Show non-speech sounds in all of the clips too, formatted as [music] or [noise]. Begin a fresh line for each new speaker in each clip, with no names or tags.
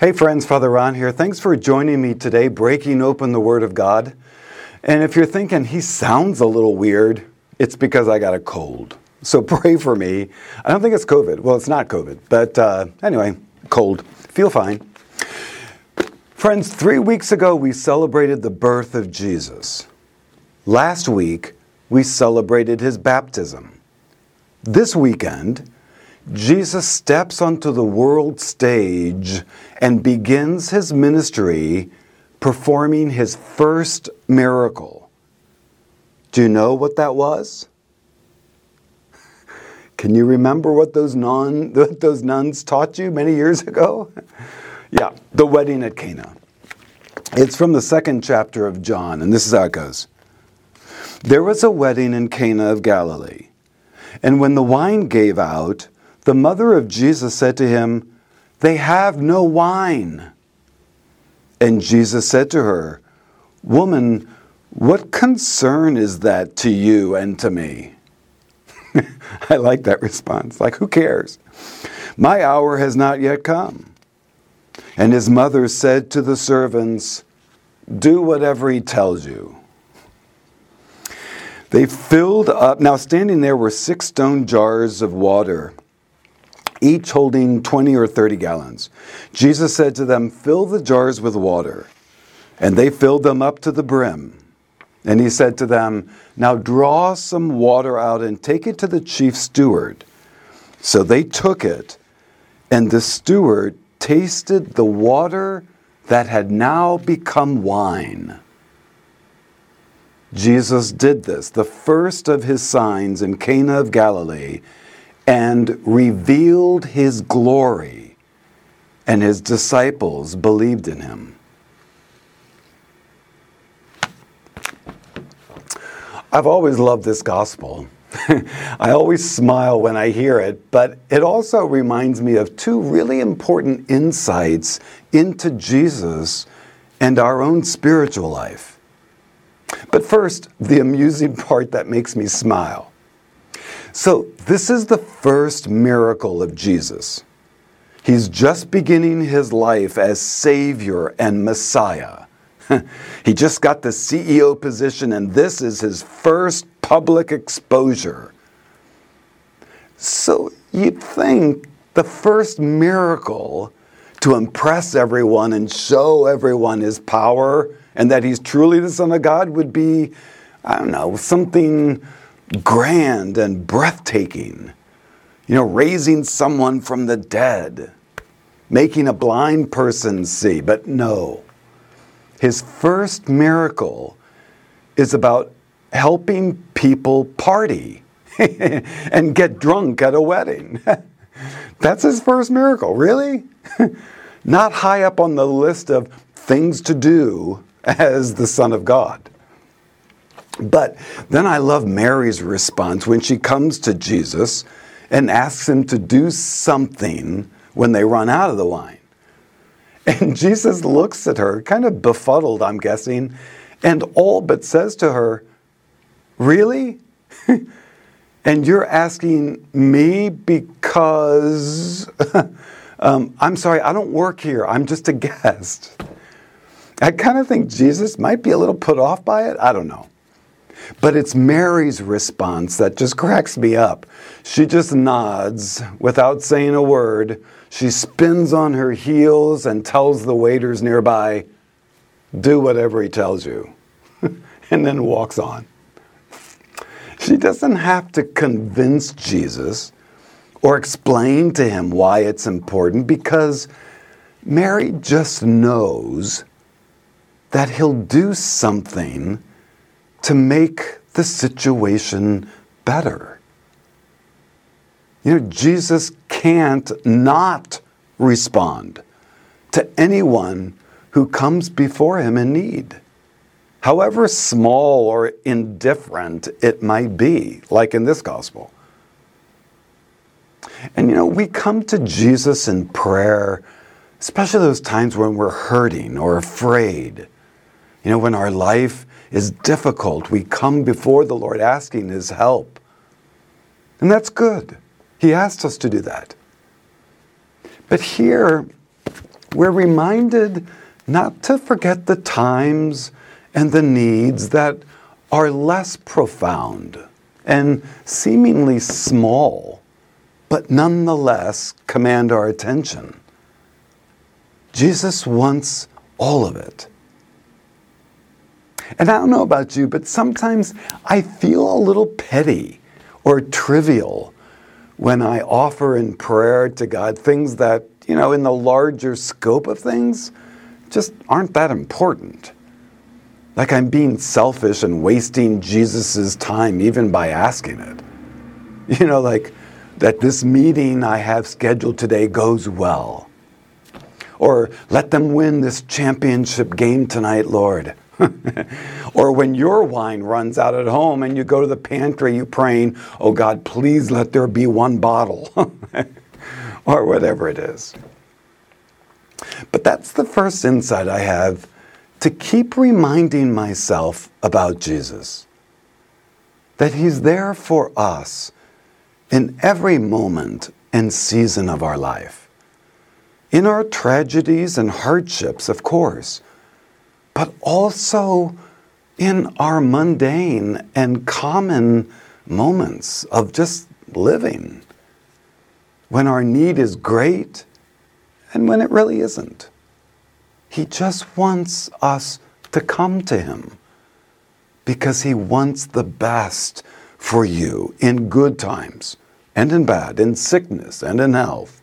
Hey friends, Father Ron here. Thanks for joining me today, breaking open the Word of God. And if you're thinking he sounds a little weird, it's because I got a cold. So [laughs] pray for me. I don't think it's COVID. Well, it's not COVID, but uh, anyway, cold. Feel fine. Friends, three weeks ago we celebrated the birth of Jesus. Last week we celebrated his baptism. This weekend, Jesus steps onto the world stage and begins his ministry performing his first miracle. Do you know what that was? [laughs] Can you remember what those, non, [laughs] what those nuns taught you many years ago? [laughs] yeah, the wedding at Cana. It's from the second chapter of John, and this is how it goes. There was a wedding in Cana of Galilee, and when the wine gave out, the mother of Jesus said to him, They have no wine. And Jesus said to her, Woman, what concern is that to you and to me? [laughs] I like that response. Like, who cares? My hour has not yet come. And his mother said to the servants, Do whatever he tells you. They filled up, now standing there were six stone jars of water each holding 20 or 30 gallons. Jesus said to them, Fill the jars with water. And they filled them up to the brim. And he said to them, Now draw some water out and take it to the chief steward. So they took it, and the steward tasted the water that had now become wine. Jesus did this, the first of his signs in Cana of Galilee and revealed his glory, and his disciples believed in him. I've always loved this gospel. [laughs] I always smile when I hear it, but it also reminds me of two really important insights into Jesus and our own spiritual life. But first, the amusing [laughs] part that makes me smile. So, this is the first miracle of Jesus. He's just beginning his life as Savior and Messiah. [laughs] he just got the CEO position, and this is his first public exposure. So, you'd think the first miracle to impress everyone and show everyone his power and that he's truly the Son of God would be, I don't know, something grand and breathtaking. You know, raising someone from the dead, making a blind person see. But no, his first miracle is about helping people party [laughs] and get drunk at a wedding. [laughs] That's his first miracle, really? [laughs] Not high up on the list of things to do as the Son of God. But then I love Mary's response when she comes to Jesus and asks him to do something when they run out of the wine. [laughs] And Jesus looks at her, kind of befuddled, I'm guessing, and all but says to her, Really? [laughs] and you're asking me because [laughs] um, I'm sorry, I don't work here. I'm just a guest. I kind of think Jesus might be a little put off by it. I don't know. But it's Mary's response that just cracks me up. She just nods without saying a word. She spins on her heels and tells the waiters nearby, Do whatever he tells you, [laughs] and then walks on. She doesn't have to convince Jesus or explain to him why it's important because Mary just knows that he'll do something to make the situation better. You know, Jesus can't not respond to anyone who comes before him in need, however small or indifferent it might be, like in this gospel. And you know, we come to Jesus in prayer, especially those times when we're hurting or afraid. You know, when our life is difficult, we come before the Lord asking His help. And that's good. He asked us to do that. But here, we're reminded not to forget the times and the needs that are less profound and seemingly small, but nonetheless command our attention. Jesus wants all of it. And I don't know about you, but sometimes I feel a little petty or trivial when I offer in prayer to God things that, you know, in the larger scope of things, just aren't that important. Like I'm being selfish and wasting Jesus' time even by asking it. [laughs] You know, like that this meeting I have scheduled today goes well. Or let them win this championship game tonight, Lord. [laughs] or when your wine runs out at home and you go to the pantry, you praying, oh God, please let there be one bottle. [laughs] or whatever it is. But that's the first insight I have to keep reminding myself about Jesus. That He's there for us in every moment and season of our life. In our tragedies and hardships, of course, but also in our mundane and common moments of just living when our need is great and when it really isn't. He just wants us to come to Him because He wants the best for you in good times and in bad, in sickness and in health.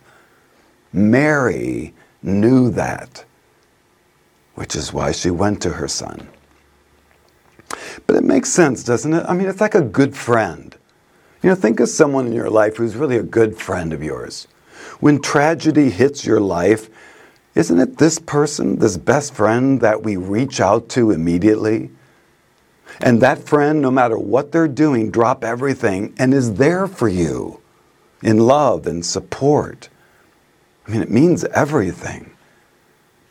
Mary knew that, which is why she went to her son. But it makes sense, doesn't it? I mean, it's like a good friend. You know, think of someone in your life who's really a good friend of yours. When tragedy hits your life, isn't it this person, this best friend, that we reach out to immediately? And that friend, no matter what they're doing, drop everything and is there for you in love and support. I mean, it means everything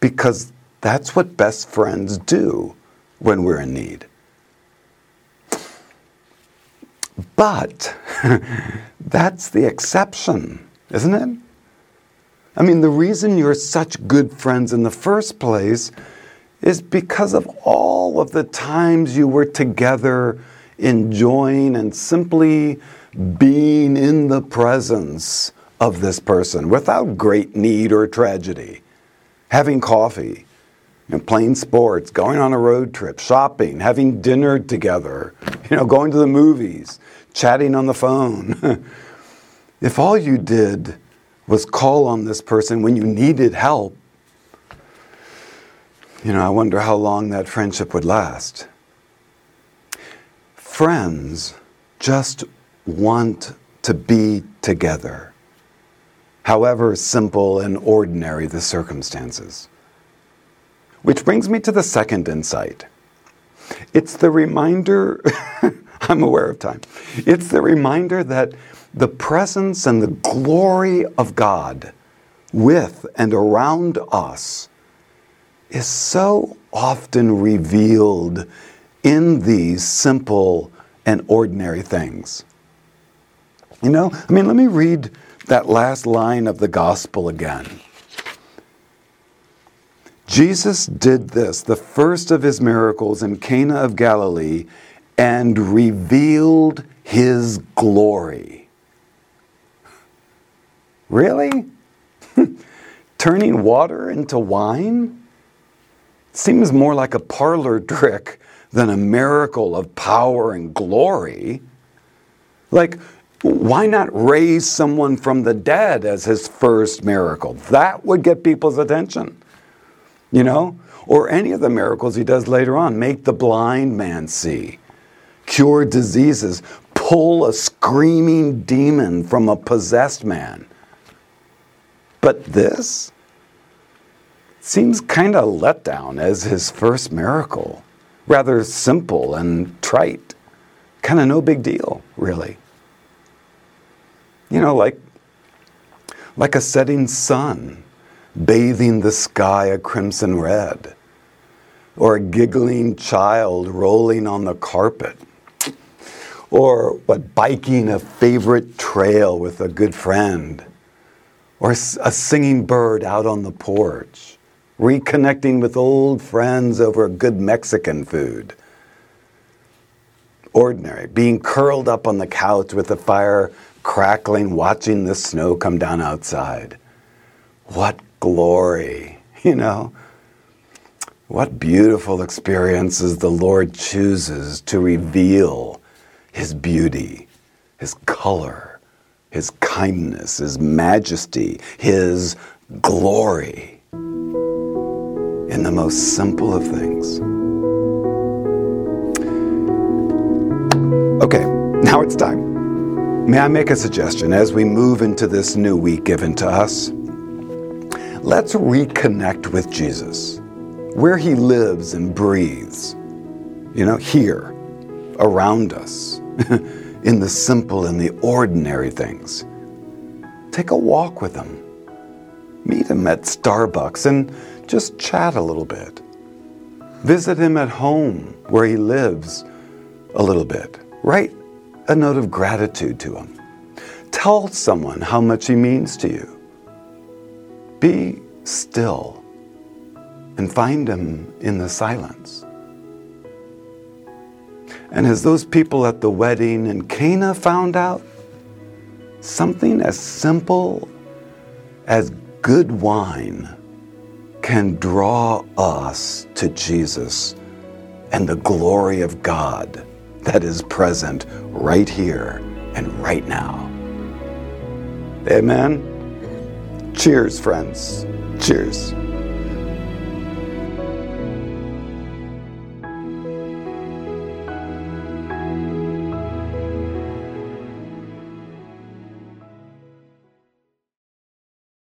because that's what best friends do when we're in need. But [laughs] that's the exception, isn't it? I mean, the reason you're such good friends in the first place is because of all of the times you were together enjoying and simply being in the presence of this person without great need or tragedy. Having coffee, know, playing sports, going on a road trip, shopping, having dinner together, [laughs] you know, going to the movies, chatting on the phone. [laughs] if all you did was call on this person when you needed help, you know, I wonder how long that friendship would last. Friends just want to be together, however simple and ordinary the circumstances. Which brings me to the second insight. It's the reminder, [laughs] I'm aware of time, it's the reminder that the presence and the glory of God with and around us is so often revealed in these simple and ordinary things. You know, I mean, let me read that last line of the gospel again. Jesus did this, the first of his miracles in Cana of Galilee, and revealed his glory. Really? [laughs] Turning water into wine? Seems more like a parlor trick than a miracle of power and glory. Like, why not raise someone from the dead as his first miracle? That would get people's attention. You know? Or any of the miracles he does later on make the blind man see, cure diseases, pull a screaming demon from a possessed man. But this seems kind of let down as his first miracle. Rather simple and trite. Kind of no big deal, really. You know, like, like a setting sun bathing the sky a crimson red, or a giggling child rolling on the carpet, or what biking a favorite trail with a good friend or a singing bird out on the porch. reconnecting with old friends over good Mexican food. Ordinary, being curled up on the couch with the fire crackling, watching the snow come down outside. What glory, you know? What beautiful experiences the Lord chooses to reveal His beauty, His color, His kindness, His majesty, His glory in the most simple of things. Okay, now it's time. May I make a suggestion as we move into this new week given to us? Let's reconnect with Jesus where He lives and breathes, you know, here, around us, [laughs] in the simple and the ordinary things. Take a walk with Him. Meet Him at Starbucks and just chat a little bit. Visit Him at home where He lives a little bit. Write a note of gratitude to Him. Tell someone how much He means to you. Be still and find Him in the silence. And as those people at the wedding in Cana found out, something as simple as good wine can draw us to Jesus and the glory of God that is present right here and right now. Amen. Cheers, friends. Cheers.